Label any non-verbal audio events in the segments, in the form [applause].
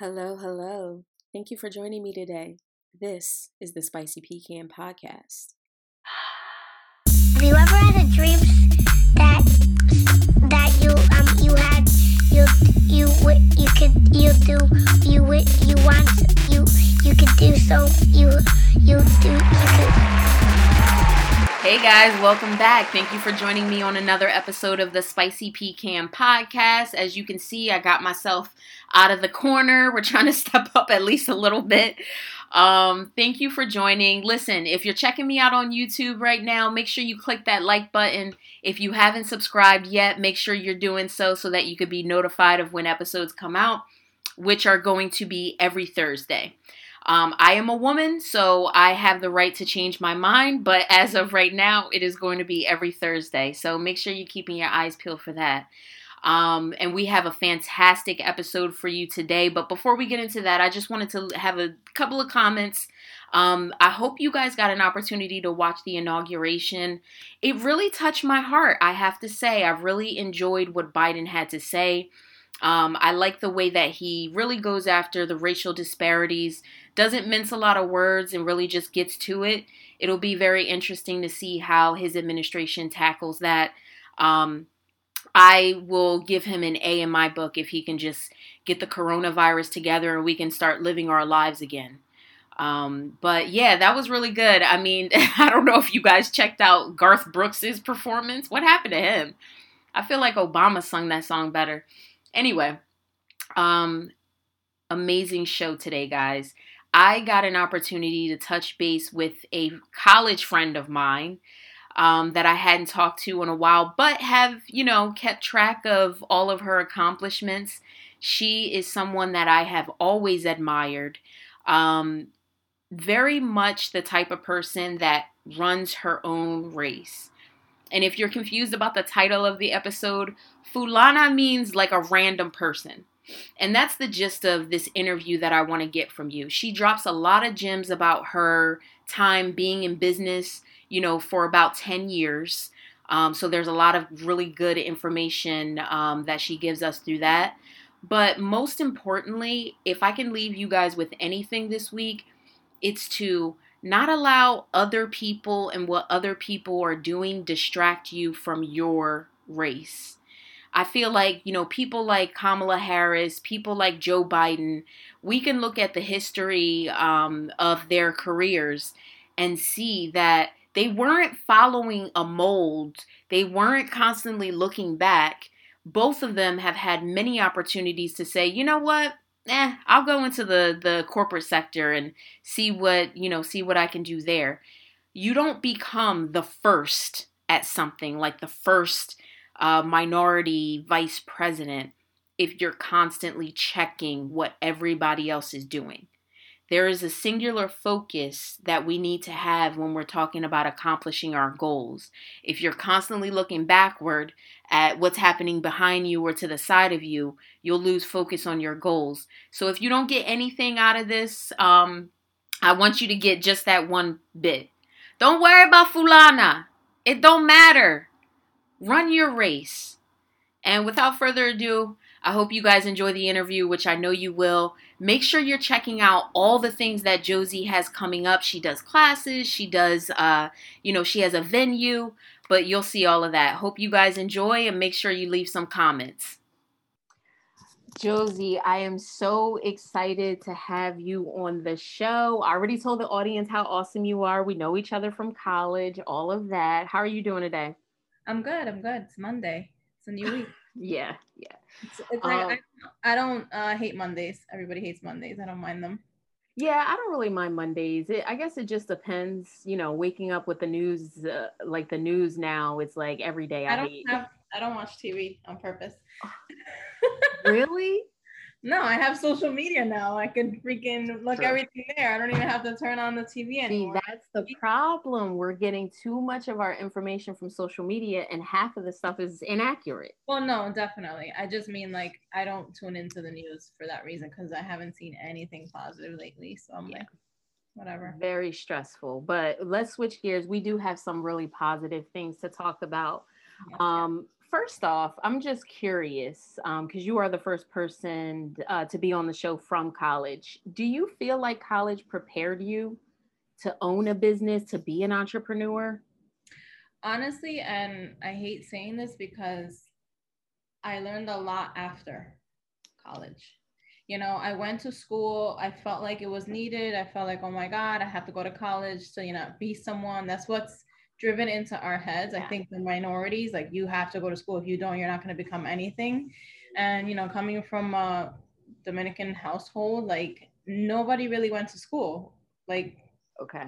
Hello, hello. Thank you for joining me today. This is the Spicy Pecan Podcast. Have you ever had a dream that that you um you had you you you could you do you you want you you could do so you you do you could Hey guys, welcome back. Thank you for joining me on another episode of the Spicy Pecan Podcast. As you can see, I got myself out of the corner. We're trying to [laughs] step up at least a little bit. Um, thank you for joining. Listen, if you're checking me out on YouTube right now, make sure you click that like button. If you haven't subscribed yet, make sure you're doing so so that you could be notified of when episodes come out, which are going to be every Thursday. Um, I am a woman, so I have the right to change my mind, but as of right now, it is going to be every Thursday. So make sure you're keeping your eyes peeled for that. Um, and we have a fantastic episode for you today. But before we get into that, I just wanted to have a couple of comments. Um, I hope you guys got an opportunity to watch the inauguration. It really touched my heart, I have to say. I really enjoyed what Biden had to say. Um, I like the way that he really goes after the racial disparities, doesn't mince a lot of words, and really just gets to it. It'll be very interesting to see how his administration tackles that. Um, I will give him an A in my book if he can just get the coronavirus together and we can start living our lives again. Um, but yeah, that was really good. I mean, [laughs] I don't know if you guys checked out Garth Brooks's performance. What happened to him? I feel like Obama sung that song better. Anyway, um, amazing show today, guys. I got an opportunity to touch base with a college friend of mine um, that I hadn't talked to in a while, but have, you know, kept track of all of her accomplishments. She is someone that I have always admired. Um, very much the type of person that runs her own race. And if you're confused about the title of the episode, Fulana means like a random person. And that's the gist of this interview that I want to get from you. She drops a lot of gems about her time being in business, you know, for about 10 years. Um, so there's a lot of really good information um, that she gives us through that. But most importantly, if I can leave you guys with anything this week, it's to not allow other people and what other people are doing distract you from your race. I feel like, you know, people like Kamala Harris, people like Joe Biden, we can look at the history um, of their careers and see that they weren't following a mold, they weren't constantly looking back. Both of them have had many opportunities to say, you know what? Eh, I'll go into the, the corporate sector and see what, you know, see what I can do there. You don't become the first at something like the first uh, minority vice president if you're constantly checking what everybody else is doing. There is a singular focus that we need to have when we're talking about accomplishing our goals. If you're constantly looking backward at what's happening behind you or to the side of you, you'll lose focus on your goals. So if you don't get anything out of this, um, I want you to get just that one bit. Don't worry about Fulana. It don't matter. Run your race. And without further ado, I hope you guys enjoy the interview, which I know you will. Make sure you're checking out all the things that Josie has coming up. She does classes, she does, uh, you know, she has a venue, but you'll see all of that. Hope you guys enjoy and make sure you leave some comments. Josie, I am so excited to have you on the show. I already told the audience how awesome you are. We know each other from college, all of that. How are you doing today? I'm good. I'm good. It's Monday. It's a new week. [laughs] Yeah, yeah. It's, it's like, Um, I, I don't uh, hate Mondays. Everybody hates Mondays. I don't mind them. Yeah, I don't really mind Mondays. It, I guess it just depends, you know, waking up with the news, uh, like the news now, it's like every day I, I don't hate. have. I don't watch TV on purpose. really? No, I have social media now. I could freaking look True. everything there. I don't even have to turn on the TV anymore. See, that's the problem. We're getting too much of our information from social media, and half of the stuff is inaccurate. well, no, definitely. I just mean like I don't tune into the news for that reason because I haven't seen anything positive lately. So I'm Yeah. like, whatever. Very stressful. But let's switch gears. We do have some really positive things to talk about. Yes, Um, first off, I'm just curious because you are the first person uh, to be on the show from college. Do you feel like college prepared you to own a business, to be an entrepreneur? Honestly, and I hate saying this because I learned a lot after college. You know, I went to school, I felt like it was needed. I felt like, oh my God, I have to go to college to, you know, be someone. That's what's driven into our heads. Yeah. I think the minorities, like you have to go to school. If you don't, you're not going to become anything. And, you know, coming from a Dominican household, like nobody really went to school. Like, okay.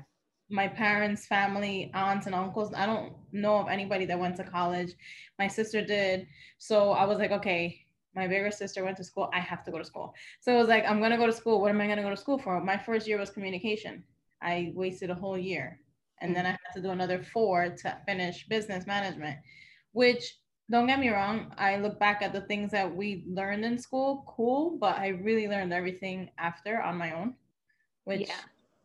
My parents' family, aunts and uncles, I don't know of anybody that went to college. My sister did. So I was like, okay, my bigger sister went to school. I have to go to school. So it was like, I'm going to go to school. What am I going to go to school for? My first year was communication. I wasted a whole year and then I mm-hmm. had to do another four to finish business management, which don't get me wrong, I look back at the things that we learned in school, cool, but I really learned everything after on my own, which, yeah.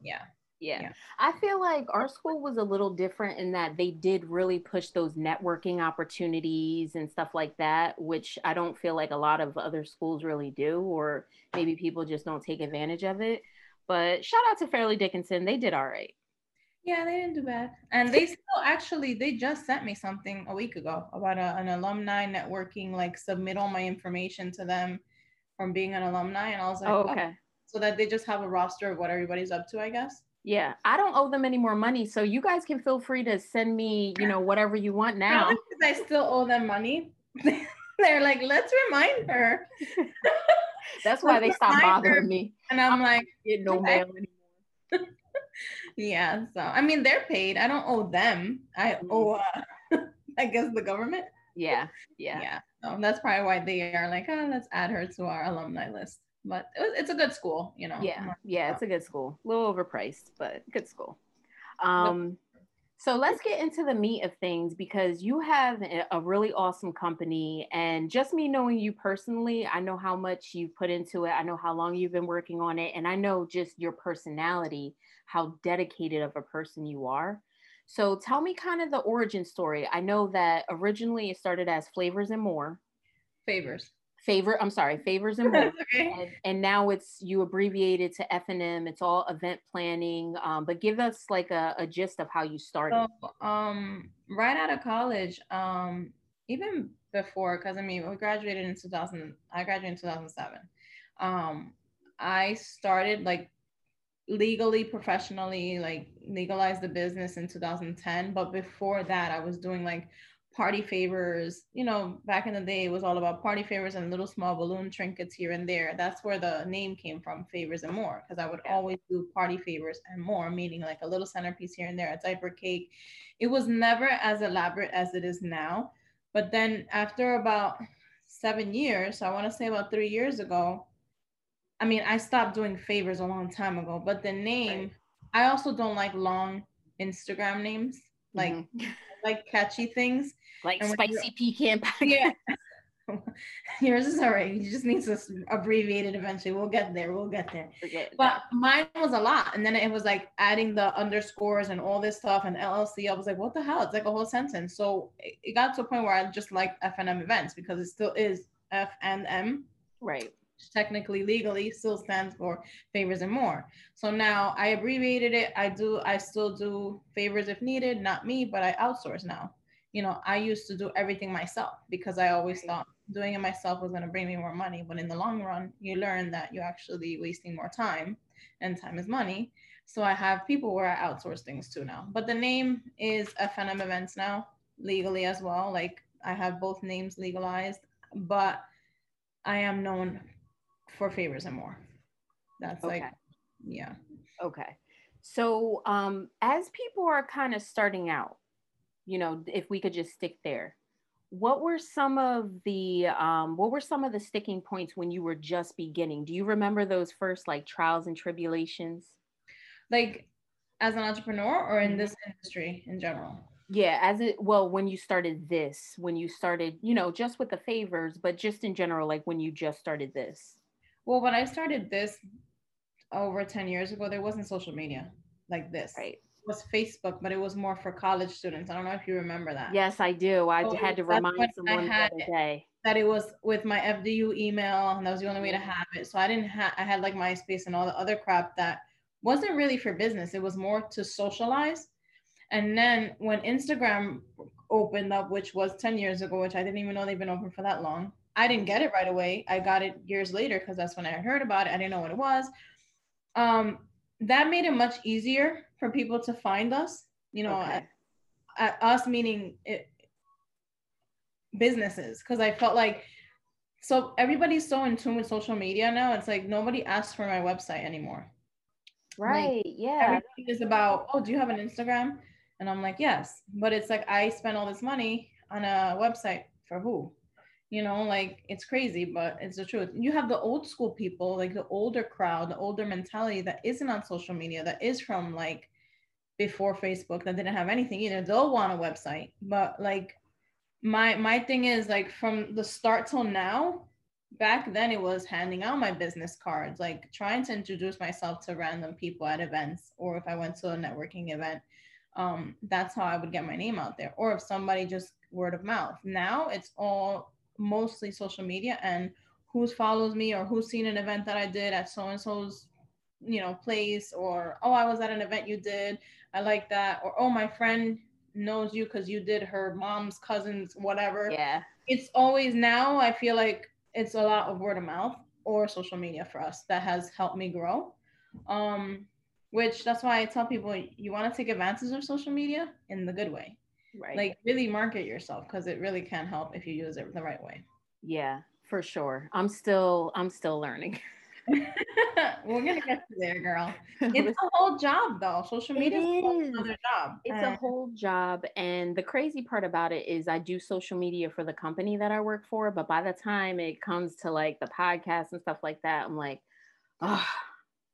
yeah. Yeah. yeah. I feel like our school was a little different in that they did really push those networking opportunities and stuff like that, which I don't feel like a lot of other schools really do, or maybe people just don't take advantage of it. But shout out to Fairleigh Dickinson. They did all right. Yeah, they didn't do bad. And they still actually they just sent me something a week ago about a, an alumni networking, like submit all my information to them from being an alumni. And I was like, oh, oh okay. Oh. So that they just have a roster of what everybody's up to, I guess. Yeah, I don't owe them any more money, so you guys can feel free to send me, you know, whatever you want now. I still owe them money. [laughs] They're like, let's remind her. [laughs] That's [laughs] why they stopped bothering me. And I'm, I'm like, get no mail anymore [laughs] yeah. So I mean, they're paid. I don't owe them. I mm. owe, uh, [laughs] I guess, the government. Yeah. Yeah. Yeah. So that's probably why they are like, oh, let's add her to our alumni list. But it was, it's a good school, you know. Yeah. Yeah. It's a good school. A little overpriced, but good school. Um. So let's get into the meat of things because you have a really awesome company. And just me knowing you personally, I know how much you put into it. I know how long you've been working on it. And I know just your personality how dedicated of a person you are. So tell me kind of the origin story. I know that originally it started as Flavors and More. Favors. Favor, I'm sorry, Favors [laughs] and More. okay. and, and, now it's you abbreviated to F&M. It's all event planning. Um, but give us like a, a gist of how you started. So, um, right out of college, um, even before, because I mean, we graduated in 2000. I graduated in 2007. Um, I started like legally professionally like legalized the business in 2010 but before that i was doing like party favors you know back in the day it was all about party favors and little small balloon trinkets here and there that's where the name came from favors and more because i would yeah. always do party favors and more meaning like a little centerpiece here and there a diaper cake it was never as elaborate as it is now but then after about seven years i want to say about three years ago I mean, I stopped doing favors a long time ago, but the name, right. I also don't like long Instagram names, like mm-hmm. [laughs] like catchy things, like spicy pecan pie. Yeah. [laughs] [laughs] Yours is all right. You just need to abbreviate it eventually. We'll get there. We'll get there. Forget but that. mine was a lot. And then it was like adding the underscores and all this stuff and LLC. I was like, what the hell? It's like a whole sentence. So it got to a point where I just like FNM events because it still is F and M. Right technically legally still stands for favors and more. So now I abbreviated it. I do, I still do favors if needed, not me, but I outsource now. You know, I used to do everything myself because I always thought doing it myself was going to bring me more money. But in the long run, you learn that you're actually wasting more time and time is money. So I have people where I outsource things to now. But the name is FNM Events now, legally as well. Like I have both names legalized, but I am known for favors and more. That's okay. like, yeah. Okay. So, um, as people are kind of starting out, you know, if we could just stick there, what were some of the um, what were some of the sticking points when you were just beginning? Do you remember those first like trials and tribulations? Like as an entrepreneur or in mm-hmm. this industry in general? Yeah, as it well, when you started this, when you started, you know, just with the favors, but just in general, like when you just started this. Well, when I started this over 10 years ago, there wasn't social media like this. Right. It was Facebook, but it was more for college students. I don't know if you remember that. Yes, I do. I So had to remind someone the other day. That it was with my FDU email, and that was the only way to mm-hmm. have it. So I didn't have. I had like MySpace and all the other crap that wasn't really for business. It was more to socialize. And then when Instagram opened up, which was 10 years ago, which I didn't even know they've been open for that long, I didn't get it right away. I got it years later because that's when I heard about it. I didn't know what it was. Um, that made it much easier for people to find us. You know, Okay. at, at us meaning it, businesses, because I felt like so everybody's so in tune with social media now. It's like nobody asks for my website anymore Right. yeah. everything is about oh do you have an instagram and i'm like yes but it's like i spent all this money on a website for who you know like it's crazy but it's the truth. You have the old school people like the older crowd the older mentality that isn't on social media that is from like before facebook that didn't have anything either. They'll want a website but like my my thing is like from the start till now back then it was handing out my business cards like trying to introduce myself to random people at events or if i went to a networking event um, that's how i would get my name out there or if somebody just word of mouth. Now it's all mostly social media and who follows me or who's seen an event that i did at so and so's you know place or oh i was at an event you did. I like that. Or oh my friend knows you because you did her mom's cousins whatever. Yeah. it's always now i feel like it's a lot of word of mouth or social media for us that has helped me grow. Um which that's why i tell people you want to take advantage of social media in the good way Right. like really market yourself because it really can help if you use it the right way yeah, for sure. I'm still I'm still learning. [laughs] [laughs] we're gonna get to there girl [laughs] it's a whole job though social media is is. other job It's a whole job. And the crazy part about it is I do social media for the company that I work for. But by the time it comes to like the podcast and stuff like that, I'm like, oh,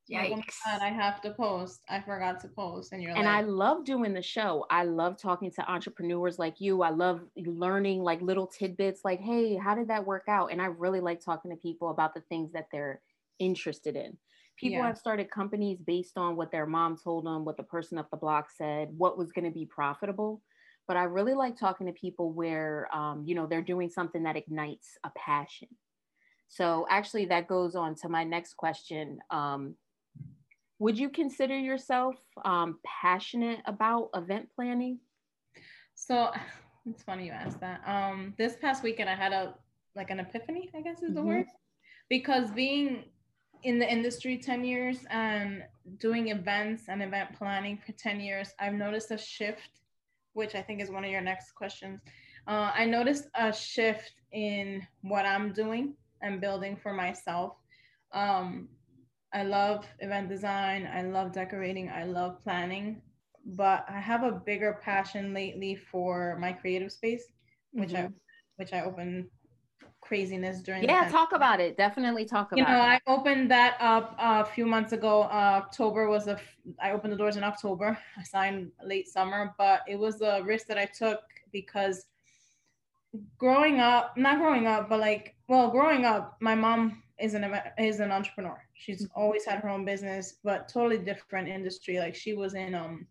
like, oh my. God, i have to post i forgot to post and you're and I love doing the show. I love talking to entrepreneurs like you. I love learning like little tidbits like, hey, how did that work out? And I really like talking to people about the things that they're interested in. People Yeah. have started companies based on what their mom told them, what the person up the block said, what was going to be profitable. But I really like talking to people where, um, you know, they're doing something that ignites a passion. So actually, that goes on to my next question. Um, would you consider yourself um, passionate about event planning? So [laughs] it's funny you asked that. Um, this past weekend I had a like an epiphany, I guess is the Mhm. word, because being in the industry 10 years and doing events and event planning for 10 years, I've noticed a shift, which I think is one of your next questions. Uh, I noticed a shift in what I'm doing and building for myself. Um, I love event design. I love decorating. I love planning but I have a bigger passion lately for my creative space, which I which I opened craziness during. Mm-hmm. Yeah, talk about it. Definitely talk about You know, it. I opened that up a few months ago. Uh, October was a. f- I opened the doors in October. I signed late summer, but it was a risk that I took because growing up, not growing up, but like, well, growing up, my mom is an is an entrepreneur. She's always had her own business, but totally different industry. Like she was in um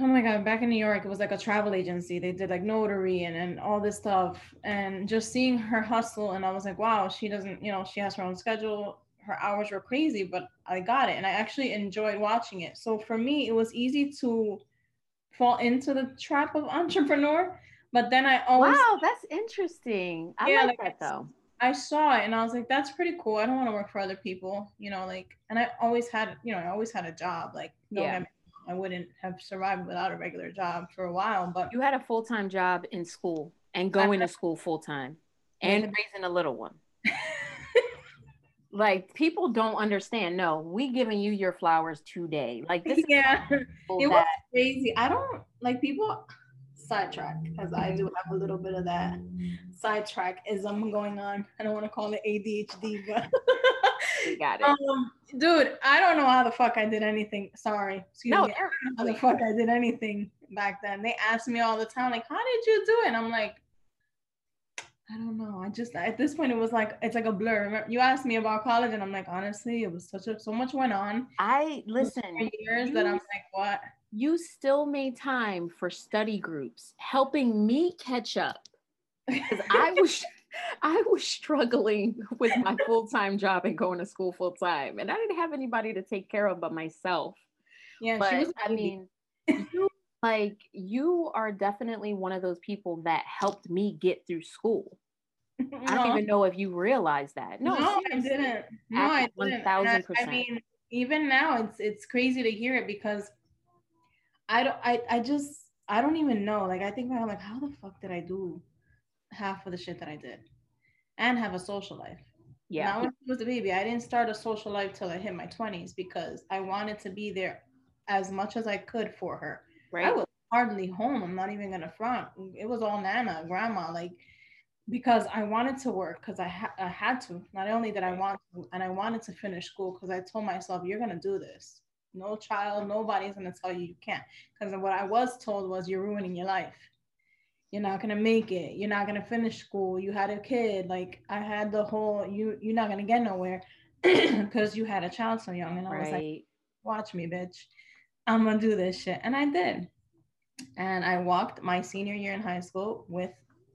oh my god back in new york it was like a travel agency they did like notary and, and all this stuff and just seeing her hustle and i was like wow she doesn't you know she has her own schedule her hours were crazy but i got it and i actually enjoyed watching it so for me it was easy to fall into the trap of [laughs] entrepreneur but then i always Wow, that's interesting. I Yeah, like like that though. I saw it and I was like, that's pretty cool. I don't want to work for other people, you know, like, and I always had, you know, I always had a job. Like, Yeah. I wouldn't have survived without a regular job for a while, but You had a full time job in school and going to school full time and raising a little one. [laughs] Like people don't understand. No, we giving you your flowers today. Like this yeah, it was crazy. I don't like people sidetrack because I do have a little bit of that sidetrack ism going on. I don't want to call it ADHD, but got it. um, dude, I don't know how the fuck I did anything. Sorry, excuse no, me. I don't know how the fuck I did anything back then. They asked me all the time, like, how did you do it? And I'm like, I don't know. I just at this point it was like it's like a blur. Remember, you asked me about college, and I'm like, honestly, it was such a so much went on. I listen for years you- that I'm like, what? You still made time for study groups, helping me catch up. Because I [laughs] was I was struggling with my full-time job and going to school full-time. And I didn't have anybody to take care of but myself. yeah, But she was. I mean, you like you are definitely one of those people that helped me get through school. I don't mm-hmm. even know if you realize that. No, No, I didn't. No, I didn't. 1000%. I, I mean, even now, it's it's crazy to hear it because I don't. I I just I don't even know. Like I think I'm like, how the fuck did I do half of the shit that I did, and have a social life? Yeah. Now when I was a baby, I didn't start a social life till I hit my 20s because I wanted to be there as much as I could for her. Right. I was hardly home. I'm not even gonna front. It was all Nana, grandma, like because I wanted to work because I, ha- I had to. Not only did I want to, and I wanted to finish school because I told myself, you're gonna do this. No child, nobody's gonna tell you you can't. Because what I was told was, you're ruining your life. You're not gonna make it. You're not gonna finish school. You had a kid. Like I had the whole, you you're not gonna get nowhere [clears throat] because you had a child so young. And I was like, watch me, bitch. I'm gonna do this shit. And I did. And I walked my senior year in high school with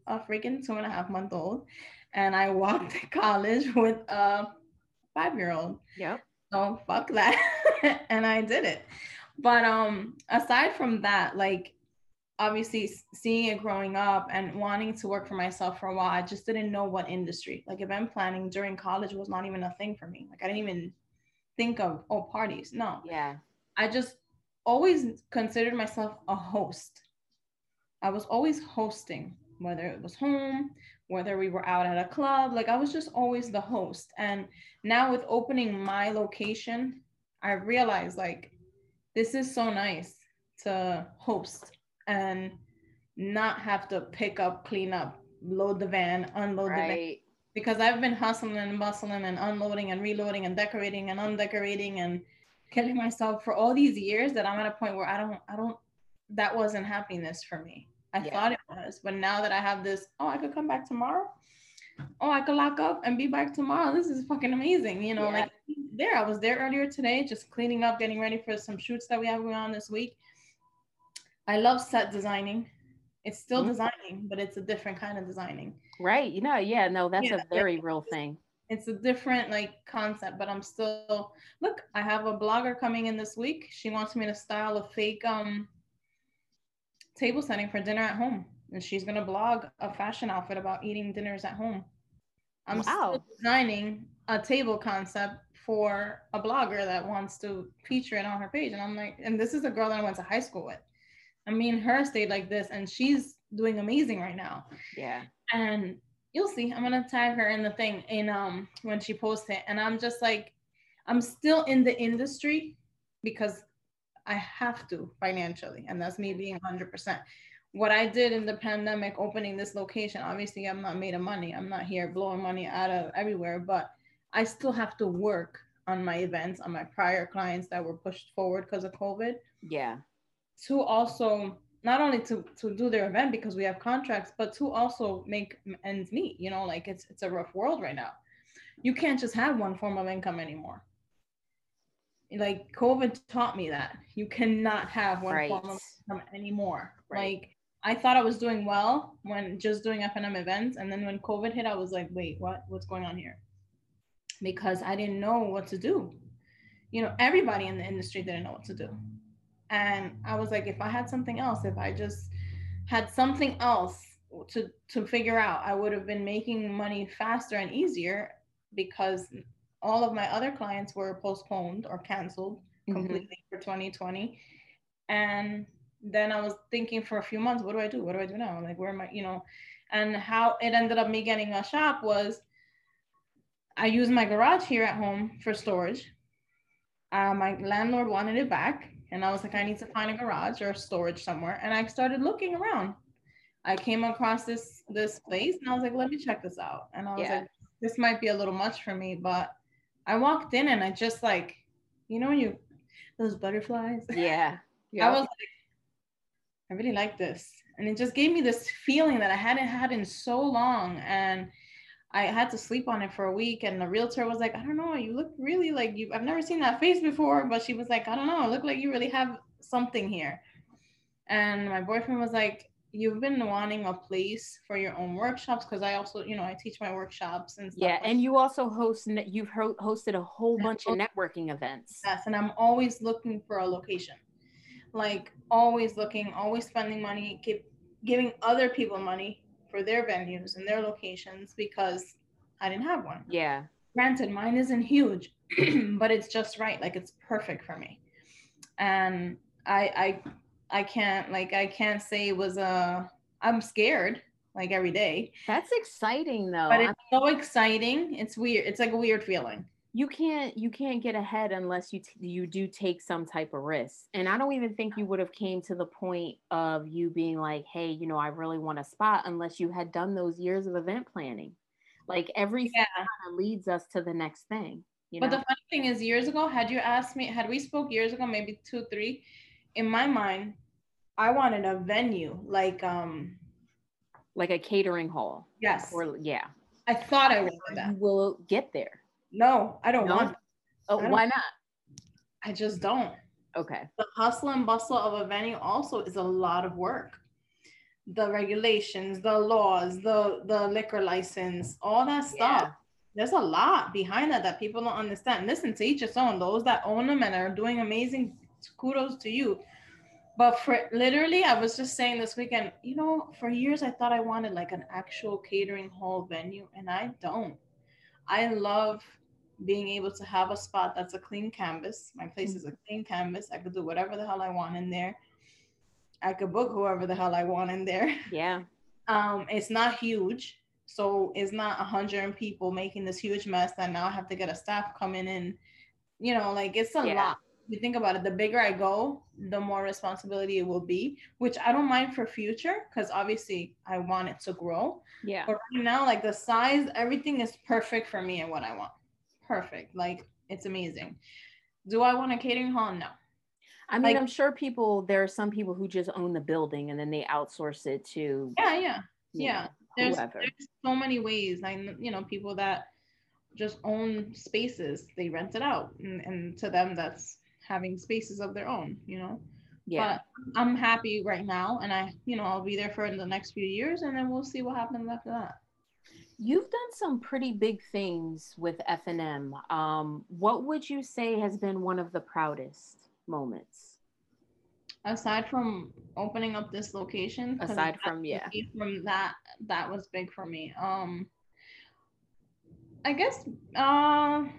a freaking two and a half month old. And I walked [laughs] to college with a five year old. Yep. So fuck that. [laughs] and I did it. But um aside from that, like obviously seeing it growing up and wanting to work for myself for a while, I just didn't know what industry. Like event planning during college was not even a thing for me. Like I didn't even think of oh parties. No. Yeah. I just always considered myself a host. I was always hosting, whether it was home, whether we were out at a club, like I was just always the host. And now with opening my location, I realized like this is so nice to host and not have to pick up, clean up, load the van, unload the van Right. because I've been hustling and bustling and unloading and reloading and decorating and undecorating and killing myself for all these years that I'm at a point where I don't, I don't, that wasn't happiness for me. I Yeah. thought it was, but now that I have this, oh, I could come back tomorrow. Oh, I could lock up and be back tomorrow. This is fucking amazing. You know, Yeah. like there, I was there earlier today, just cleaning up, getting ready for some shoots that we have going on this week. I love set designing. It's still Mhm. designing, but it's a different kind of designing. Right. You know, yeah, no, that's Yeah, a very real thing. it's a different like concept but i'm still look i have a blogger coming in this week she wants me to style a fake um table setting for dinner at home. And she's going to blog a fashion outfit about eating dinners at home. I'm Wow. still designing a table concept for a blogger that wants to feature it on her page. And i'm like and this is a girl that i went to high school with. I mean her stayed like this and she's doing amazing right now. Yeah. and you'll see i'm gonna tag her in the thing in um when she posts it. And i'm just like i'm still in the industry because i have to financially and that's me being 100% what i did in the pandemic opening this location obviously i'm not made of money. I'm not here blowing money out of everywhere but i still have to work on my events on my prior clients that were pushed forward because of covid. Yeah. to also not only to to do their event because we have contracts but to also make ends meet you know like it's it's a rough world right now. You can't just have one form of income anymore like covid taught me that. You cannot have one Right. form of income anymore. Right. like i thought i was doing well when just doing f&m events and then when covid hit i was like wait what? What's going on here? Because i didn't know what to do. You know everybody in the industry didn't know what to do. And i was like if i had something else if i just had something else to to figure out i would have been making money faster and easier because all of my other clients were postponed or canceled Mhm. completely for 2020 and then i was thinking for a few months what do i do? What do i do now? Like where am i you know? And how it ended up me getting a shop was i used my garage here at home for storage. Uh, my landlord wanted it back and i was like i need to find a garage or storage somewhere. And i started looking around. I came across this this place and i was like let me check this out. And i was Yeah. like this might be a little much for me but i walked in and i just like you know when you those butterflies [laughs] Yeah. i was like I really like this. And it just gave me this feeling that I hadn't had in so long. And I had to sleep on it for a week. And the realtor was like, I don't know, you look really like you, I've never seen that face before. But she was like, I don't know, it looked like you really have something here. And my boyfriend was like, You've been wanting a place for your own workshops because I also, you know, I teach my workshops and stuff. Yeah, and you also host. You've hosted a whole bunch of networking events. Yes, and I'm always looking for a location like always looking, always spending money, keep giving other people money for their venues and their locations because I didn't have one. Yeah. Granted, mine isn't huge, [clears throat] but it's just right. Like it's perfect for me. And I I I can't like I can't say it was a I'm scared like every day. That's exciting though. But it's I mean, so exciting. It's weird. It's like a weird feeling you can't you can't get ahead unless you t- you do take some type of risk and i don't even think you would have came to the point of you being like hey you know i really want a spot unless you had done those years of event planning like everything yeah. leads us to the next thing you know? but the funny thing is years ago had you asked me had we spoke years ago maybe two three in my mind i wanted a venue like um like a catering hall yes or yeah i thought i wanted that will get there no, I don't no? want. Oh, don't. why not? I just don't. Okay. The hustle and bustle of a venue also is a lot of work. The regulations, the laws, the the liquor license, all that stuff. Yeah. There's a lot behind that that people don't understand. Listen to each its own. Those that own them and are doing amazing, kudos to you. But for literally, I was just saying this weekend, you know, for years I thought I wanted like an actual catering hall venue, and I don't. I love being able to have a spot that's a clean canvas. My place is a clean canvas. I could do whatever the hell I want in there. I could book whoever the hell I want in there. [laughs] Yeah. Um, it's not huge. So it's not a hundred people making this huge mess that now I have to get a staff coming in. You know, like it's a yeah. lot. You think about it, the bigger I go, the more responsibility it will be, which I don't mind for future because obviously I want it to grow. Yeah. But right now, like the size, everything is perfect for me and what I want perfect. Like it's amazing. Do I want a catering hall? No. I mean, like, I'm sure people. There are some people who just own the building and then they outsource it to. Yeah, yeah, yeah. Know, there's, there's so many ways. I you know people that just own spaces. They rent it out, and, and to them that's having spaces of their own. You know. Yeah. But I'm happy right now, and I you know I'll be there for the next few years, and then we'll see what happens after that. You've done some pretty big things with F&M. Um, what would you say has been one of the proudest moments? Aside from opening up this location, aside from yeah, from that that was big for me. Um, I guess uh, I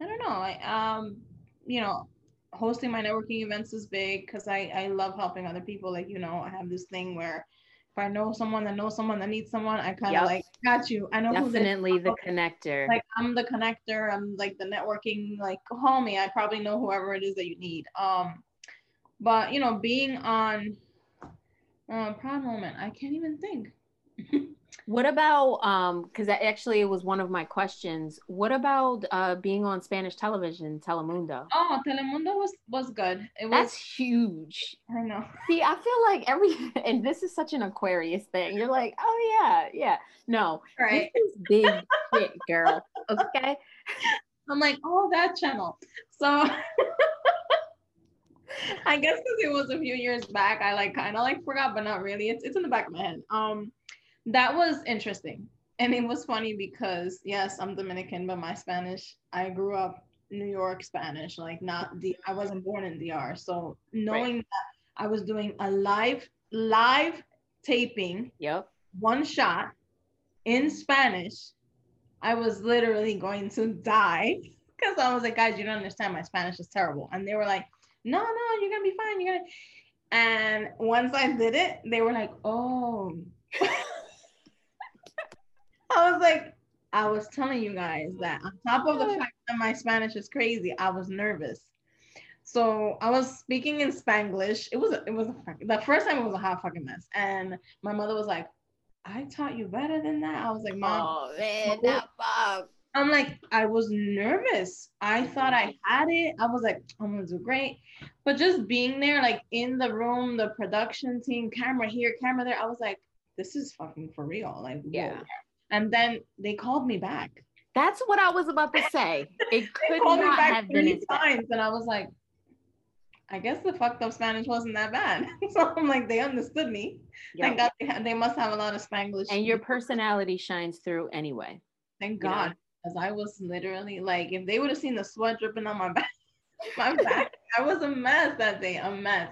don't know. I um, you know, hosting my networking events is big because I I love helping other people. Like you know, I have this thing where if I know someone that knows someone that needs someone, I kind of yep. like got you. I know definitely the connector. Like I'm the connector. I'm like the networking. Like call me. I probably know whoever it is that you need. Um, but you know, being on uh, proud moment, I can't even think. [laughs] What about um because actually it was one of my questions. What about uh being on Spanish television, Telemundo? Oh, Telemundo was was good. It was That's huge. I know. See, I feel like every [laughs] and this is such an Aquarius thing. You're like, oh yeah, yeah. No, right. this is big shit, girl. Okay. [laughs] I'm like, oh that channel. So [laughs] I guess because it was a few years back, I like kind of like forgot, but not really. It's it's in the back of my head. Um that was interesting. And it was funny because yes, I'm Dominican, but my Spanish, I grew up New York Spanish, like not the I wasn't born in DR. So knowing right. that I was doing a live live taping, yep, one shot in Spanish, I was literally going to die [laughs] because I was like, guys, you don't understand. My Spanish is terrible. And they were like, no, no, you're gonna be fine. You're gonna. And once I did it, they were like, oh. [laughs] I was like, I was telling you guys that on top of the fact that my Spanish is crazy, I was nervous. So I was speaking in Spanglish. It was it was a, the first time it was a hot fucking mess, and my mother was like, "I taught you better than that." I was like, "Mom, oh man, that Bob." I'm like, I was nervous. I thought I had it. I was like, I'm gonna do great. But just being there, like in the room, the production team, camera here, camera there, I was like, this is fucking for real. Like, whoa. And then they called me back. That's what I was about to say. [laughs] It They could called me not back have been three times, and I was like, I guess the fucked up Spanish wasn't that bad. [laughs] so I'm like, they understood me. Yep. Thank God they, had, they must have a lot of Spanglish. And your [laughs] personality shines through anyway. Thank you know? God, because I was literally like, if they would have seen the sweat dripping on my back, my back, I was a mess that day, a mess.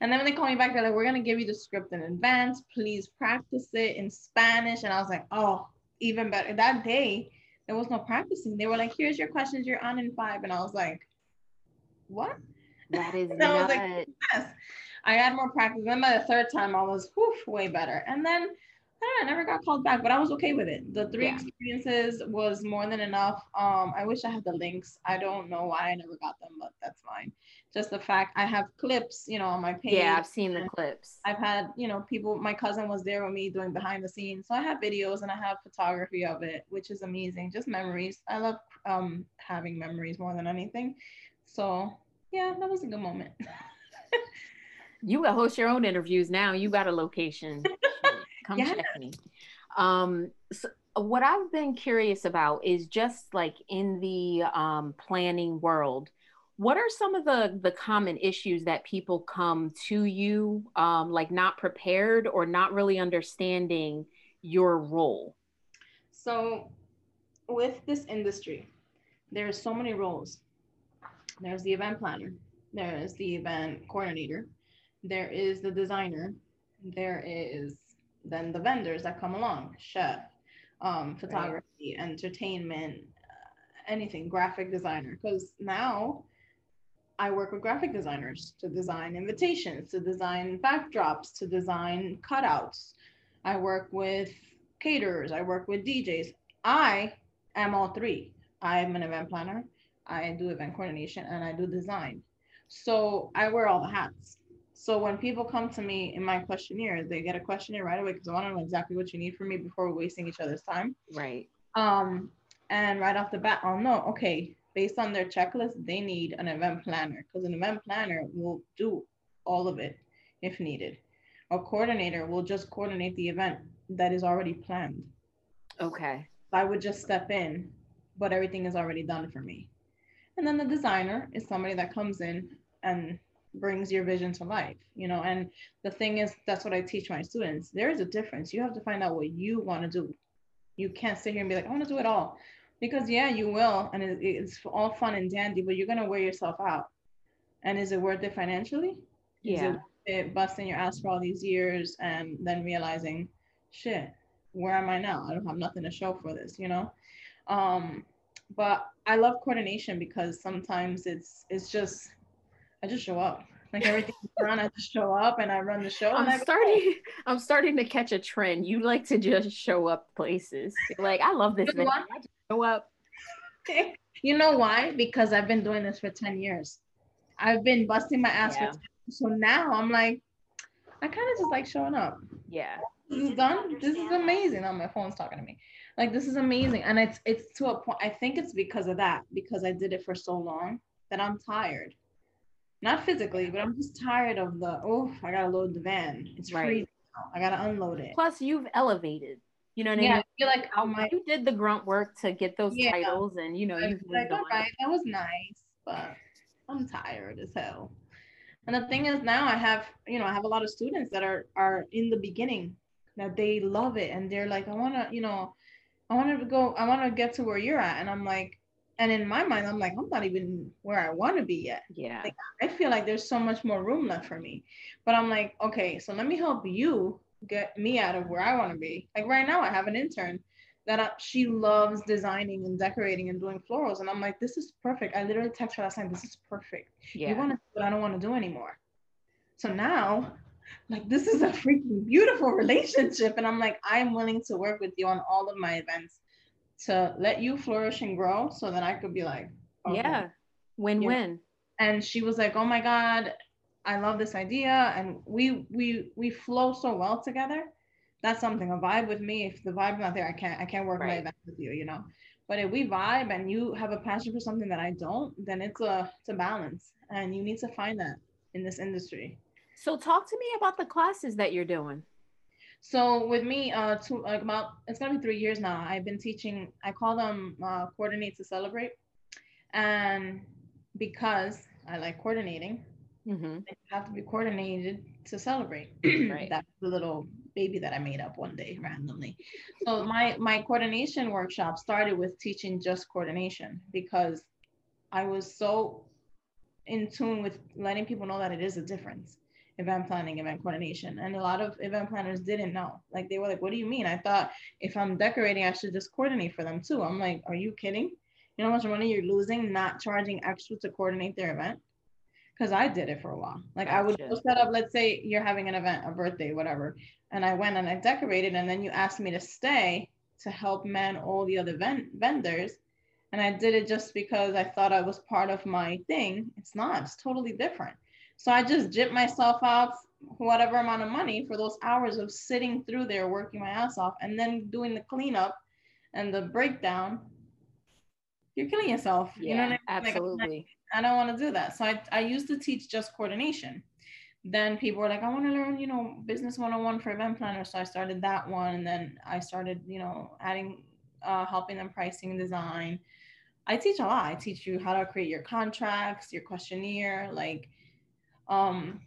And then when they called me back, they're like, we're gonna give you the script in advance. Please practice it in Spanish. And I was like, oh, even better. That day, there was no practicing. They were like, here's your questions. You're on in five. And I was like, what? That is [laughs] And I was nuts. like, yes. I had more practice. Then by the third time, I was whew, way better. And then I, never got called back, but I was okay with it. The three Yeah. experiences was more than enough. Um, I wish I had the links. I don't know why I never got them, but that's fine. Just the fact I have clips, you know, on my page. yeah, I've seen the clips. I've had, you know, people, my cousin was there with me doing behind the scenes. So I have videos and I have photography of it, which is amazing. Just memories. I love um, having memories more than anything. So yeah, that was a good moment. [laughs] You got host your own interviews now. You got a location. [laughs] Come Yeah. check me. Um, so what I've been curious about is just like in the um, planning world, what are some of the the common issues that people come to you um, like not prepared or not really understanding your role? So, with this industry, there's so many roles. There's the event planner, there is the event coordinator, there is the designer, there is then the vendors that come along, chef, um, photography, entertainment, uh, anything, graphic designer. Because now I work with graphic designers to design invitations, to design backdrops, to design cutouts. I work with caterers, I work with DJs. I am all three. I'm an event planner, I do event coordination, and I do design. So I wear all the hats. So when people come to me in my questionnaire, they get a questionnaire right away because I want to know exactly what you need from me before we're wasting each other's time. Right. Um, and right off the bat, I'll know, okay, based on their checklist, they need an event planner because an event planner will do all of it if needed. A coordinator will just coordinate the event that is already planned. Okay. I would just step in, but everything is already done for me. And then the designer is somebody that comes in and brings your vision to life, you know. And the thing is, that's what I teach my students. There is a difference. You have to find out what you want to do. You can't sit here and be like, I want to do it all. Because, yeah, you will. And it, it's all fun and dandy, but you're going to wear yourself out. And is it worth it financially? Is Yeah. it, it busting your ass for all these years and then realizing, shit, where am I now? I don't have nothing to show for this, you know? Um, but I love coordination because sometimes it's it's just I just show up. Like everything's run, I just show up and I run the show. I'm starting. [laughs] I'm starting to catch a trend. You like to just show up places. You're like I love this. You know show up. [laughs] You know why? Because I've been doing this for 10 years. I've been busting my ass Yeah. for 10 So now I'm like, I kind of just like showing up. Yeah. this is done. This is amazing. Oh, my phone's talking to me. Like this is amazing, and it's it's to a point. I think it's because of that because I did it for so long that I'm tired. Not physically, but I'm just tired of the oh, I gotta load the van. It's Right. freezing now. I gotta unload it. Plus, you've elevated. You know what I mean? I feel like oh my. you did the grunt work to get those Yeah. titles, and you know you've like, all right, that was nice, but I'm tired as hell. And the thing is now I have, you know, I have a lot of students that are are in the beginning that they love it and they're like, I wanna, you know, I wanna go, I wanna get to where you're at. And I'm like, and in my mind, I'm like, I'm not even where I wanna be yet. Yeah. Like, I feel like there's so much more room left for me. But I'm like, okay, so let me help you get me out of where I wanna be. Like right now, I have an intern that I, she loves designing and decorating and doing florals. And I'm like, this is perfect. I literally text her last night, this is perfect. yeah. You want to do what I don't want to do anymore. So now, like, this is a freaking beautiful [laughs] relationship. And I'm like, I'm willing to work with you on all of my events to let you flourish and grow so that I could be like, okay. Yeah. Win win. And she was like, oh my God, I love this idea. And we we we flow so well together. That's something, a vibe with me. If the vibe's not there, I can't I can't work my Right. event with you, you know. But if we vibe and you have a passion for something that I don't, then it's a it's a balance. And you need to find that in this industry. So talk to me about the classes that you're doing. So with me, uh, two like about it's gonna be three years now. I've been teaching. I call them uh, coordinate to celebrate, and because I like coordinating, Mm-hmm. you have to be coordinated to celebrate. [clears throat] Right. That's the little baby that I made up one day randomly. So my my coordination workshop started with teaching just coordination because I was so in tune with letting people know that it is a difference event planning event coordination and a lot of event planners didn't know like they were like what do you mean i thought if i'm decorating i should just coordinate for them too i'm like are you kidding you know how much money you're losing not charging extra to coordinate their event because I did it for a while. Like I would go set up, let's say you're having an event, a birthday, whatever, and I went and I decorated, and then you asked me to stay to help man all the other ven- vendors, and I did it just because I thought I was part of my thing. It's not. It's totally different. So I just gypped myself out whatever amount of money for those hours of sitting through there working my ass off and then doing the cleanup and the breakdown. You're killing yourself. you know Yeah, I mean? Like, absolutely. I don't want to do that. So I, I used to teach just coordination. Then people were like, I want to learn, you know, business 101 for event planners. So I started that one. And then I started, you know, adding, uh, helping them pricing and design. I teach a lot. I teach you how to create your contracts, your questionnaire, like um,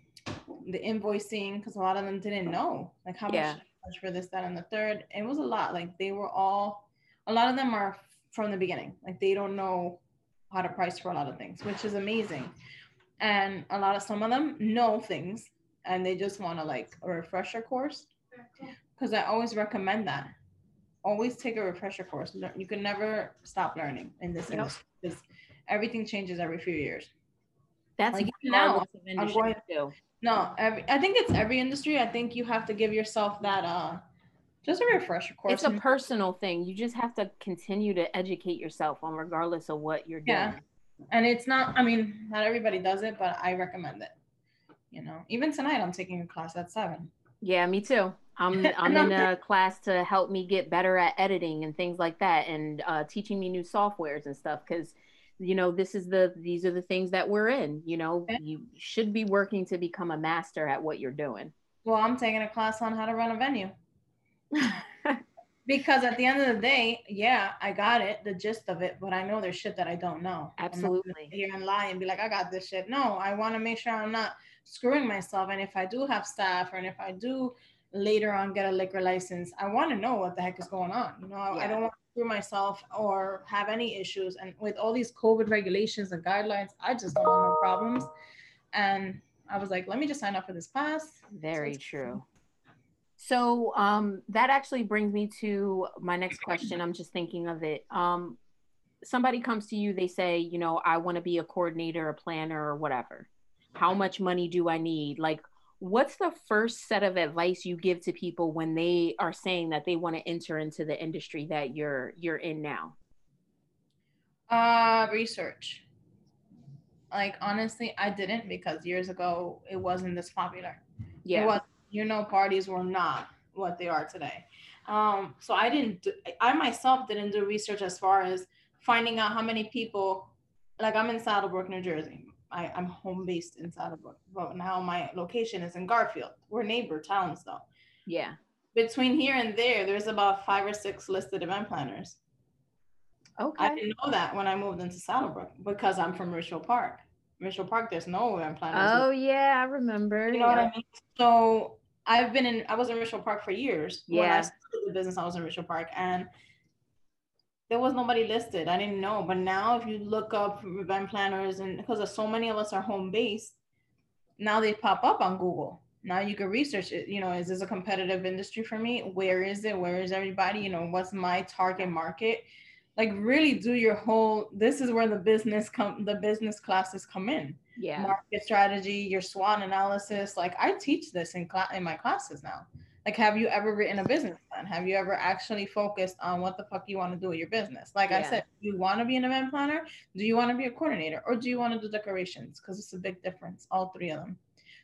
the invoicing, because a lot of them didn't know, like how Yeah. much for this, that, and the third. It was a lot. Like they were all, a lot of them are from the beginning. Like they don't know how to price for a lot of things, which is amazing. And a lot of some of them know things and they just want to like a refresher course. Because I always recommend that. Always take a refresher course. You can never stop learning in this Yep. industry because everything changes every few years. That's Like, regardless now, of industry going- too. No, every, I think it's every industry. I think you have to give yourself that uh just a refresher course. It's a personal thing. You just have to continue to educate yourself on regardless of what you're doing. Yeah. and it's not i mean not everybody does it but i recommend it you know even tonight i'm taking a class at seven Yeah, me too. I'm [laughs] I'm in a class to help me get better at editing and things like that, and uh, teaching me new softwares and stuff. Because you know, this is the these are the things that we're in. You know, Yeah. you should be working to become a master at what you're doing. well i'm taking a class on how to run a venue [laughs] because at the end of the day yeah i got it the gist of it but i know there's shit that i don't know I'm not gonna Absolutely. here and lie and be like i got this shit no i want to make sure i'm not screwing myself and if i do have staff and if i do later on get a liquor license i want to know what the heck is going on you know I- i don't want screw myself or have any issues and with all these covid regulations and guidelines i just don't want no problems and i was like let me just sign up for this class Very it's- true. So um, that actually brings me to my next question. I'm just thinking of it. Um, somebody comes to you, they say, you know, I want to be a coordinator, a planner, or whatever. How much money do I need? Like, what's the first set of advice you give to people when they are saying that they want to enter into the industry that you're you're in now? Uh, research. Like honestly, I didn't because years ago it wasn't this popular. It Yeah. was, you know, parties were not what they are today. Um, so I didn't. Do, I myself didn't do research as far as finding out how many people. Like I'm in Saddle Brook, New Jersey. I, I'm home based in Saddle Brook, but now my location is in Garfield. We're neighbor towns though. Yeah. Between here and there, there's about five or six listed event planners. Okay. I didn't know that when I moved into Saddle Brook because I'm from Ridgefield Park. Ridgefield Park, there's no event planners. Oh yeah, I remember. you know what I mean? So I've been in, I was in Ridgefield Park for years. When I started the business, I was in Ridgefield Park and there was nobody listed. I didn't know. But now if you look up event planners and because so many of us are home based, now they pop up on Google. Now you can research it. You know, is this a competitive industry for me? Where is it? Where is everybody? You know, what's my target market? Like really do your whole this is where the business come the business classes come in Yeah. market strategy, your SWOT analysis. Like I teach this in class in my classes now. Like, have you ever written a business plan? Have you ever actually focused on what the fuck you want to do with your business? Like I said, do you want to be an event planner? Do you want to be a coordinator? Or do you want to do decorations? Because it's a big difference, all three of them.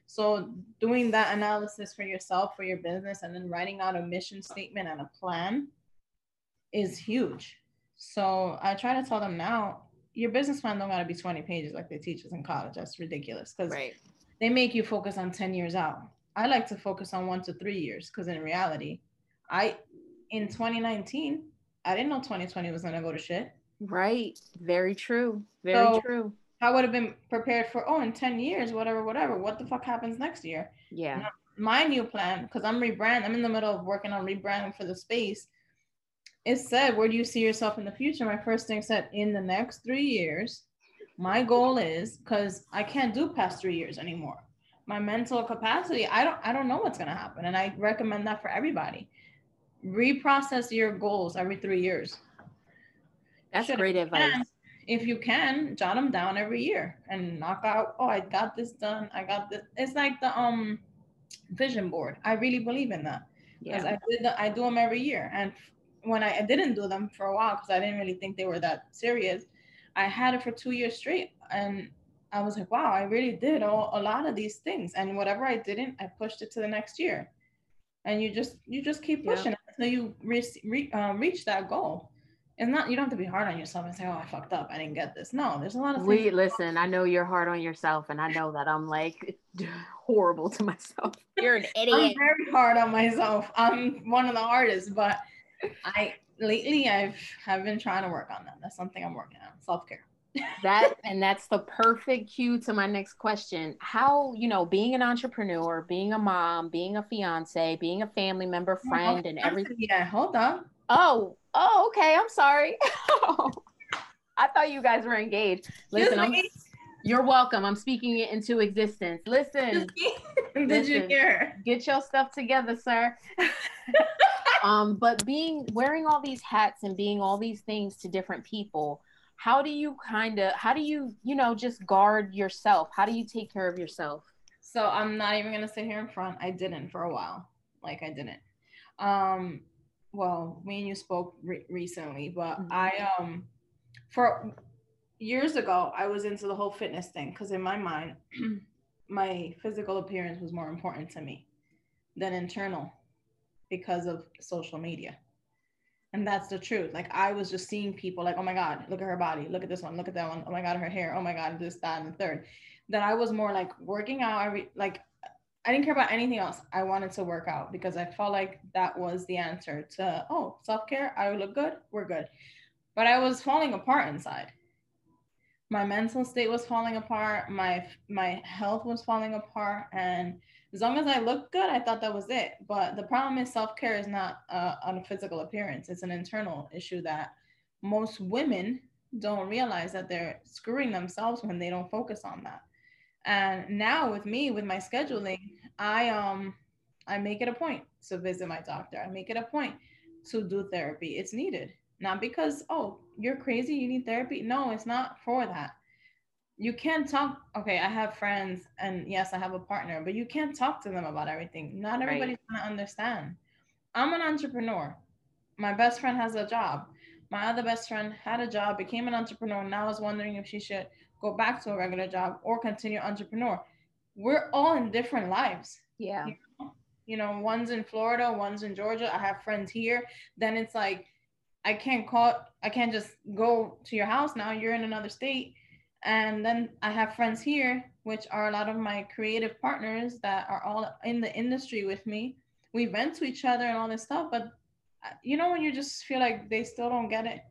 So doing that analysis for yourself, for your business, and then writing out a mission statement and a plan is huge. So I try to tell them now, your business plan don't gotta be 20 pages like they teach us in college. That's ridiculous. Because Right. they make you focus on 10 years out. I like to focus on one to three years because in reality, I in 2019, I didn't know 2020 was gonna go to shit. Right. Very true. Very So- true. I would have been prepared for oh in 10 years, whatever, whatever. What the fuck happens next year? Yeah. My new plan, because I'm rebrand, I'm in the middle of working on rebranding for the space. It said, where do you see yourself in the future? My first thing said, in the next three years, my goal is because I can't do past three years anymore. My mental capacity, I don't I don't know what's gonna happen. And I recommend that for everybody. Reprocess your goals every three years. That's Should- great advice. And if you can, jot them down every year and knock out, oh, I got this done. I got this. It's like the um vision board. I really believe in that because Yeah. I did the, I do them every year. And when I, I didn't do them for a while because I didn't really think they were that serious, I had it for two years straight, and I was like, wow, I really did all, a lot of these things. And whatever I didn't, I pushed it to the next year. And you just you just keep pushing it until you reach re, uh, reach that goal. It's not you don't have to be hard on yourself and say, oh, I fucked up, I didn't get this. No, there's a lot of We listen, I know you're hard on yourself and I know that I'm like horrible to myself. [laughs] You're an idiot. I'm idiot. very hard on myself. I'm one of the hardest, but I lately I've have been trying to work on that. That's something I'm working on. Self care. That and that's the perfect cue to my next question. How you know being an entrepreneur being a mom being a fiance being a family member friend and everything Yeah, hold on. oh oh okay. I'm sorry. [laughs] I thought you guys were engaged. Listen I'm, you're welcome. I'm speaking it into existence. Listen. [laughs] Did you hear? get your stuff together sir. [laughs] Um but being wearing all these hats and being all these things to different people how do you kind of how do you you know just guard yourself how do you take care of yourself So I'm not even gonna sit here in front. I didn't for a while. Like I didn't. Um, well, me and you spoke re- recently, but Mhm. I um, for years ago, I was into the whole fitness thing because in my mind, [clears throat] my physical appearance was more important to me than internal because of social media. And that's the truth. Like I was just seeing people like, oh my God, look at her body, look at this one, look at that one, oh my God, her hair, oh my God, this, that, and the third. That I was more like working out every like I didn't care about anything else. I wanted to work out because I felt like that was the answer to oh, self-care, I look good, we're good. But I was falling apart inside. My mental state was falling apart, my my health was falling apart and as long as I looked good, I thought that was it. But the problem is self care is not uh, on a physical appearance, it's an internal issue that most women don't realize that they're screwing themselves when they don't focus on that. And now with me, with my scheduling, I um I make it a point to visit my doctor. I make it a point to do therapy. It's needed. Not because, oh, you're crazy, you need therapy. No, it's not for that you can't talk okay i have friends and yes i have a partner but you can't talk to them about everything. Not Right. everybody's gonna understand. I'm an entrepreneur. My best friend has a job. My other best friend had a job became an entrepreneur now is wondering if she should go back to a regular job or continue entrepreneur. We're all in different lives. Yeah. You know? One's in florida one's in georgia. I have friends here. Then it's like i can't call i can't just go to your house. Now you're in another state and then i have friends here which are a lot of my creative partners that are all in the industry with me. We vent to each other and all this stuff but uh, you know when you just feel like they still don't get it?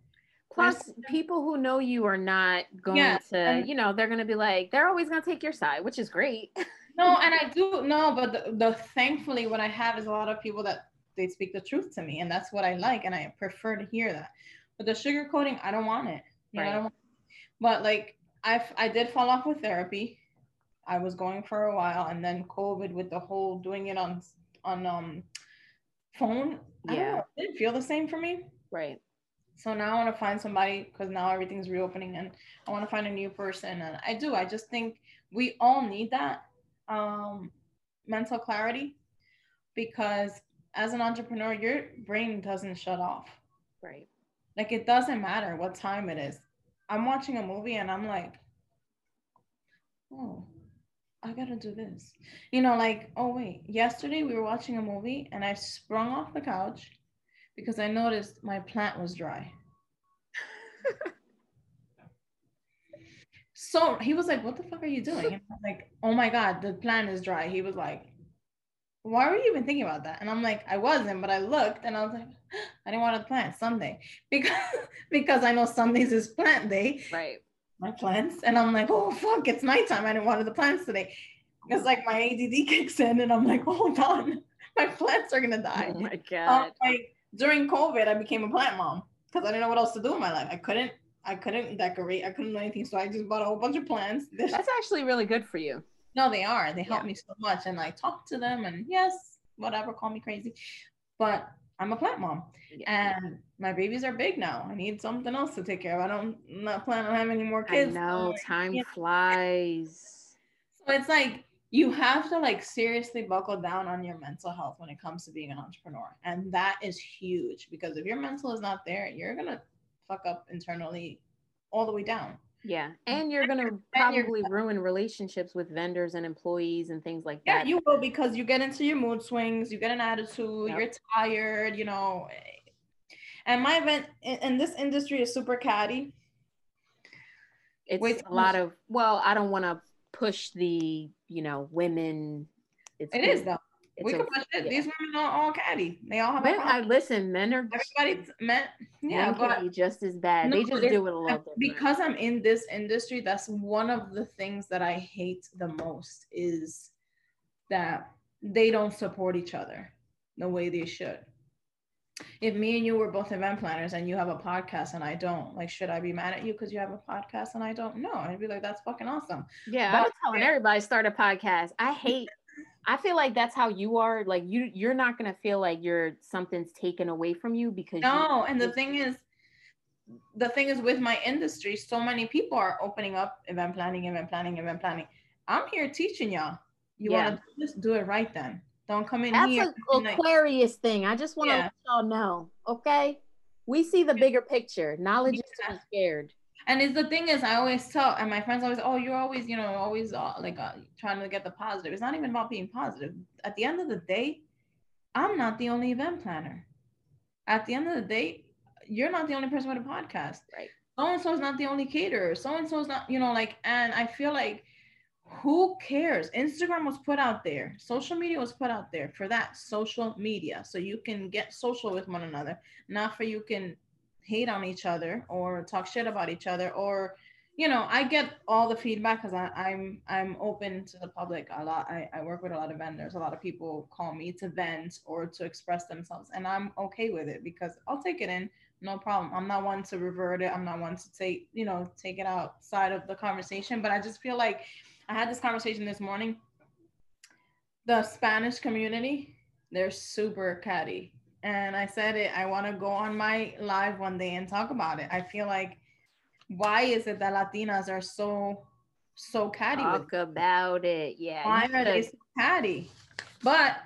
Plus people who know you are not going Yeah, to and- you know they're going to be like they're always going to take your side which is great. [laughs] No and i do no but the, the thankfully what i have is a lot of people that they speak the truth to me and that's what i like and i prefer to hear that. But the sugar coating i don't want it. You know, I Right. don't want, but like i i did fall off with therapy i was going for a while and then covid with the whole doing it on on um phone Yeah. know, didn't feel the same for me right so now I want to find somebody because now everything's reopening and I want to find a new person. And I do. I just think we all need that um, mental clarity because as an entrepreneur, your brain doesn't shut off. right Like it doesn't matter what time it is. I'm watching a movie and I'm like, oh, I gotta do this. You know, like, oh, wait, yesterday we were watching a movie and I sprung off the couch because I noticed my plant was dry. [laughs] so he was like, "What the fuck are you doing?" And I was like, "Oh my god, the plant is dry." He was like, "Why were you even thinking about that?" And I'm like, "I wasn't, but I looked and I was like, [gasps] I didn't want to plant Sunday [laughs] because because I know Sundays is plant day. Right. My plants, and I'm like, oh fuck, it's nighttime. I didn't want the plants today. It's like my ADD kicks in, and I'm like, [laughs] hold on, my plants are gonna die. Oh my Um, god. like during COVID, I became a plant mom because I didn't know what else to do in my life. I couldn't, I couldn't decorate. I couldn't do anything, so I just bought a whole bunch of plants. [laughs] That's actually really good for you. No, they are. They help Yeah. me so much, and I talk to them, and yes, whatever, call me crazy, but I'm a plant mom, Yeah. and my babies are big now. I need something else to take care of. I don't I'm not plan on having any more I kids. know so, time yeah. flies. So it's like you have to like seriously buckle down on your mental health when it comes to being an entrepreneur, and that is huge because if your mental is not there, you're gonna fuck up internally all the way down. Yeah. And you're gonna probably ruin relationships with vendors and employees and things like Yeah, that. Yeah, you will because you get into your mood swings, you get an attitude, Yep. you're tired, you know. And my event in, in this industry is super catty. it's Wait, a lot of well, I don't want to push the, you know, women. It's It is though. We can push it. yeah. These women are all catty. They all have a Men, I listen, men are Everybody's men. Yeah, men but be just as bad. No, they just do it a little different. because I'm in this industry, that's one of the things that I hate the most is that they don't support each other the way they should. If me and you were both event planners and you have a podcast and I don't, like, should I be mad at you because you have a podcast and I don't? No, I'd be like, that's fucking awesome. Yeah, But- telling everybody start a podcast. I hate. I feel like that's how you are. Like you, you're not gonna feel like you're something's taken away from you because you- No, and the thing is, the thing is with my industry, so many people are opening up event planning, event planning, event planning. I'm here teaching y'all. You Yeah. want to just do it right then. Don't come in that's here. an and like- Aquarius thing. I just want to Yeah. let y'all know. Okay, we see the bigger picture. Knowledge is to be scared. And it's the thing is, I always tell, and my friends always, oh, you're always, you know, always uh, like uh, trying to get the positive. It's not even about being positive. At the end of the day, I'm not the only event planner. At the end of the day, you're not the only person with a podcast. Right. So and so is not the only caterer. So and so is not, you know, like, and I feel like who cares? Instagram was put out there, social media was put out there for that social media. So you can get social with one another, not for you can hate on each other or talk shit about each other or you know i get all the feedback because i'm i'm open to the public a lot. I, I work with a lot of vendors. A lot of people call me to vent or to express themselves and i'm okay with it because i'll take it in no problem. I'm not one to revert it. I'm not one to take you know take it outside of the conversation but i just feel like i had this conversation this morning. The spanish community they're super catty and I said it, I want to go on my live one day and talk about it. I feel like why is it that Latinas are so so catty Talk about it. Yeah. why are they so catty? But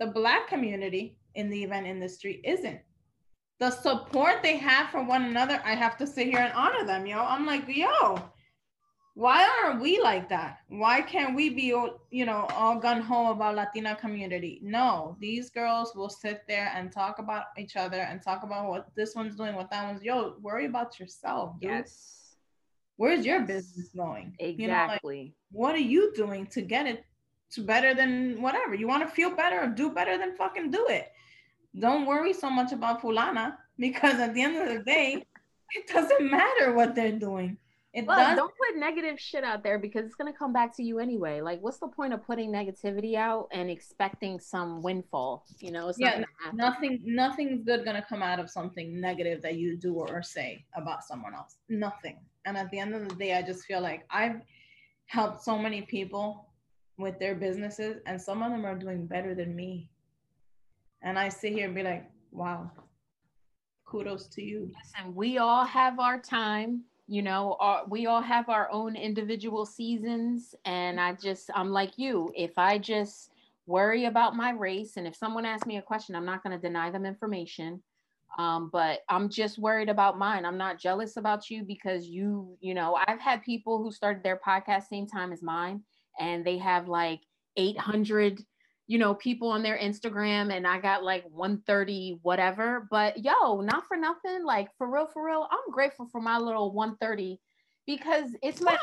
the black community in the event industry isn't. The support they have for one another, I have to sit here and honor them, yo. I'm like, yo, why aren't we like that? Why can't we be, you know, all gun ho about Latina community? No, these girls will sit there and talk about each other and talk about what this one's doing, what that one's. Yo, worry about yourself, dude. Yes. Where's your business going? You know, like, Exactly. what are you doing to get it to better than whatever? You want to feel better or do better than fucking do it. Don't worry so much about fulana because at the end of the day, it doesn't matter what they're doing. It Well, does. don't put negative shit out there because it's gonna come back to you anyway. Like, what's the point of putting negativity out and expecting some windfall? You know, it's Yeah, not. Nothing, nothing's good gonna come out of something negative that you do or say about someone else. Nothing. And at the end of the day, I just feel like I've helped so many people with their businesses, and some of them are doing better than me. And I sit here and be like, wow, kudos to you. Listen, we all have our time. You know, our, we all have our own individual seasons, and I just, I'm like you. If I just worry about my race, and if someone asks me a question, I'm not going to deny them information. Um, but I'm just worried about mine. I'm not jealous about you because you, you know, I've had people who started their podcast same time as mine, and they have like 800 you know, people on their Instagram and I got like 130 whatever. But yo, not for nothing. Like for real, for real, I'm grateful for my little 130 because it's mine.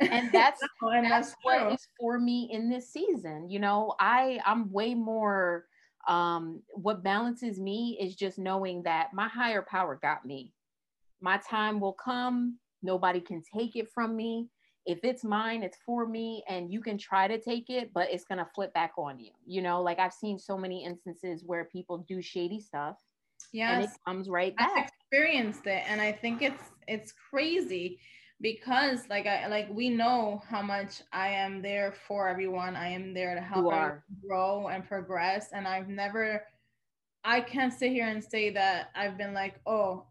and [laughs] that's No, and that's, that's what is for me in this season you know i i'm way more um what balances me is just knowing that my higher power got me my time will come nobody can take it from me if it's mine it's for me and you can try to take it but it's going to flip back on you you know like i've seen so many instances where people do shady stuff and it comes right back. I've experienced it, and I think it's it's crazy because like I like we know how much I am there for everyone. I am there to help You everyone are. grow and progress, and I've never. I can't sit here and say that I've been like, oh,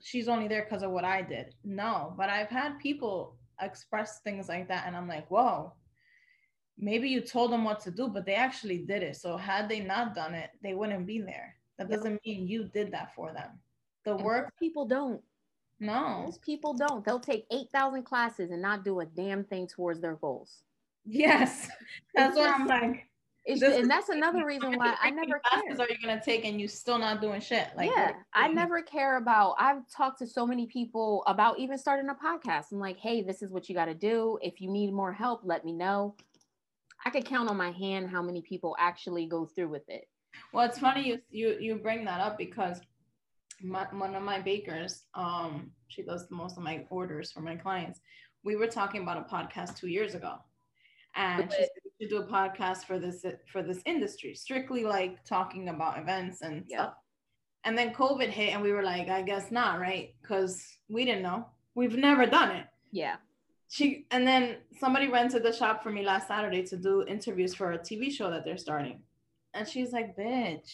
she's only there because of what I did. No, but I've had people express things like that, and I'm like, whoa. Maybe you told them what to do, but they actually did it. So had they not done it, they wouldn't be there. That doesn't mean you did that for them. The And work, people don't no. most people don't they'll take 8000 classes and not do a damn thing towards their goals Yes, that's what I'm like. It's, and that's another reason why I never classes care. are you gonna take and you still not doing shit? Like, yeah, I never care about. I've talked to so many people about even starting a podcast. I'm like, hey, this is what you got to do. If you need more help, let me know. I could count on my hand how many people actually go through with it. Well, it's funny you you you bring that up because my, one of my bakers, um, she does most of my orders for my clients. We were talking about a podcast two years ago, and she said we should do a podcast for this for this industry, strictly like talking about events and Yeah. stuff. And then COVID hit, and we were like, I guess not, right? Because we didn't know. We've never done it. Yeah. she and then somebody rented the shop for me last Saturday to do interviews for a TV show that they're starting. And she's like, bitch,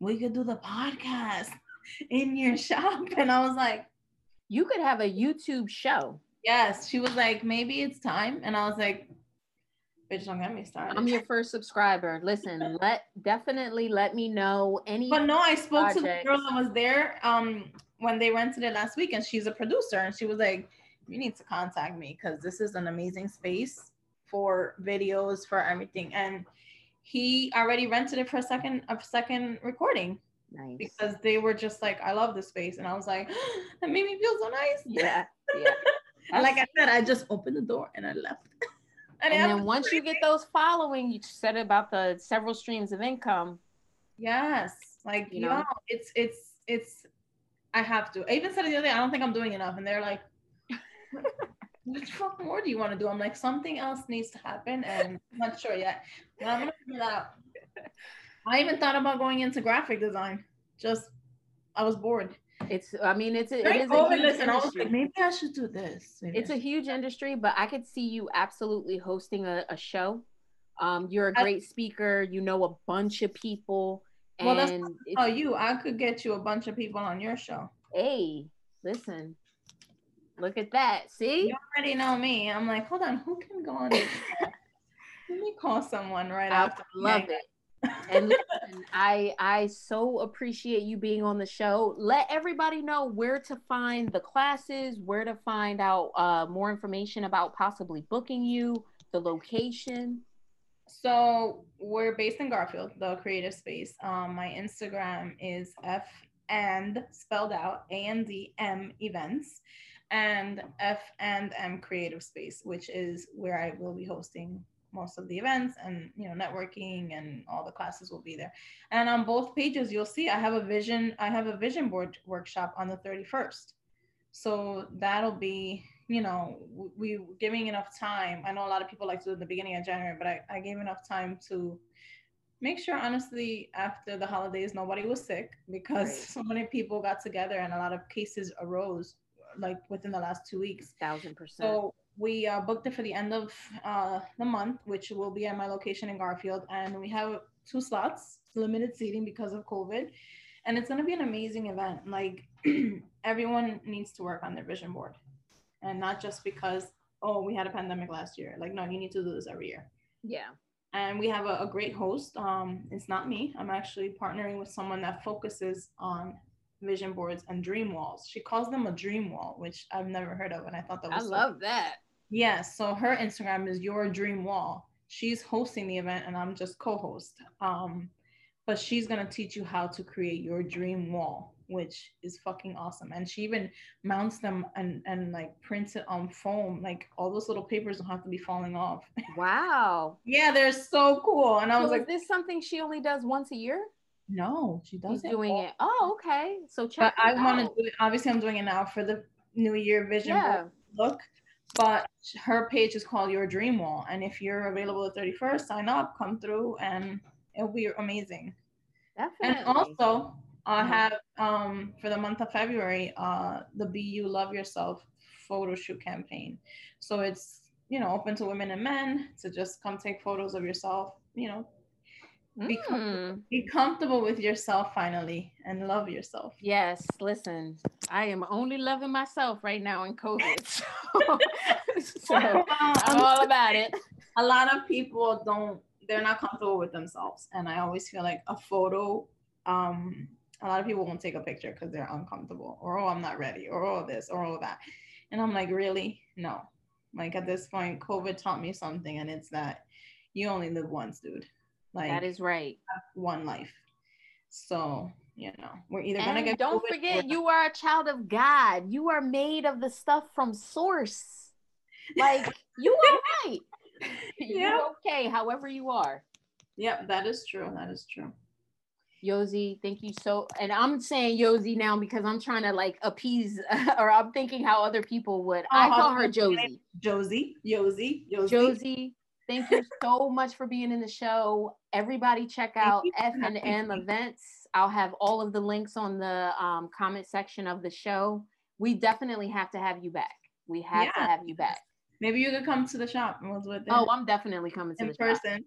we could do the podcast in your shop. And I was like, You could have a YouTube show. yes. She was like, maybe it's time. And I was like, bitch, don't get me started. I'm your first subscriber. Listen, [laughs] let definitely let me know any but no, I spoke to the girl that was there um when they rented it last week, and she's a producer, and she was like, "You need to contact me because this is an amazing space for videos for everything." And he already rented it for a second a second recording nice. because they were just like, "I love this space," and I was like, [gasps] "That made me feel so nice." Yeah. [laughs] Yeah. Like I said, I just opened the door and I left. [laughs] and it then once you get those following, you said about the several streams of income. Yes, like You know? it's it's it's. I have to. I even said the other day. I don't think I'm doing enough, and they're like, [laughs] "What the fuck more do you want to do?" I'm like, something else needs to happen, and I'm not sure yet. But I'm gonna figure that out. I even thought about going into graphic design. Just, I was bored. It's I mean it's a, it is a huge I industry. like, maybe I should do this. Maybe it's a huge industry, but I could see you absolutely hosting a, a show. Um, you're a great speaker. You know a bunch of people, and Well, that's Oh, you! I could get you a bunch of people on your show. hey, listen, look at that. See, You already know me. I'm like, hold on, who can go on? [laughs] Let me call someone right I after. love it. And listen, I I so appreciate you being on the show. Let everybody know where to find the classes, where to find out uh, more information about possibly booking you, the location. So we're based in Garfield, the creative space. Um, my Instagram is F and spelled out A and D M events and F and M creative space, which is where I will be hosting most of the events and you know networking and all the classes will be there. And on both pages you'll see I have a vision I have a vision board workshop on the 31st. So that'll be you know, we giving enough time. I know a lot of people like to do it the beginning of January, but I, I gave enough time to make sure, honestly, after the holidays, nobody was sick because Right. so many people got together and a lot of cases arose like within the last two weeks. Thousand percent. So we uh, booked it for the end of uh, the month, which will be at my location in Garfield. And we have two slots, limited seating because of COVID. And it's going to be an amazing event. Like [clears throat] everyone needs to work on their vision board and not just because, oh, we had a pandemic last year. Like, no, you need to do this every year. yeah. And we have a, a great host. Um, it's not me. I'm actually partnering with someone that focuses on vision boards and dream walls. She calls them a dream wall, which I've never heard of. And I thought that I was so love that. Yes. So her Instagram is your dream wall. She's hosting the event and I'm just co-host. Um, but she's gonna teach you how to create your dream wall. which is fucking awesome. And she even mounts them and and like prints it on foam. Like all those little papers don't have to be falling off. [laughs] Wow. yeah, they're so cool. And I was So is like, this something she only does once a year? no, she does She's doing it. Oh, okay. So check. But. I want to do it. Obviously, I'm doing it now for the New Year vision Yeah. look. But her page is called Your Dream Wall, and if you're available the 31st, sign up, come through, and it'll be amazing. Definitely. And also, I Mhm. have um for the month of February, uh the Be You Love Yourself photo shoot campaign. So it's you know open to women and men to just come take photos of yourself. You know, be com- Mm. be comfortable with yourself finally and love yourself. Yes, listen, I am only loving myself right now in COVID. [laughs] So, [laughs] so I'm all about it. [laughs] a lot of people don't they're not comfortable with themselves and i always feel like a photo um a lot of people won't take a picture because they're uncomfortable or oh i'm not ready or oh this or oh that and i'm like really no like at this point covid taught me something and it's that you only live once dude like That is right. one life so you know we're either gonna get don't COVID forget, not. you are a child of God. You are made of the stuff from source. Like [laughs] you are right. Yeah. You're okay, however you are. yep that is true that is true Yosi, thank you so. And I'm saying Yosi now because I'm trying to like appease, [laughs] or I'm thinking how other people would. I Oh, call her. Josie. josie josie josie Josie, thank you so much for being in the show. Everybody, check out F and M events. I'll have all of the links on the um, comment section of the show. We definitely have to have you back. We have to have you back. maybe you could come to the shop and we'll do it. Oh, I'm definitely coming to in the shop. person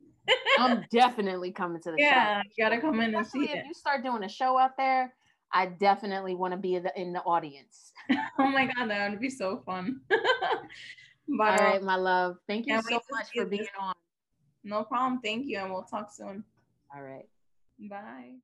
I'm [laughs] definitely coming to the shop. yeah shop. you gotta come in and see Especially it you start doing a show out there, I definitely want to be in the, in the audience. [laughs] oh my god that would be so fun [laughs] but All uh, my love. Thank you so much for this. being on. no problem thank you and we'll talk soon All right. bye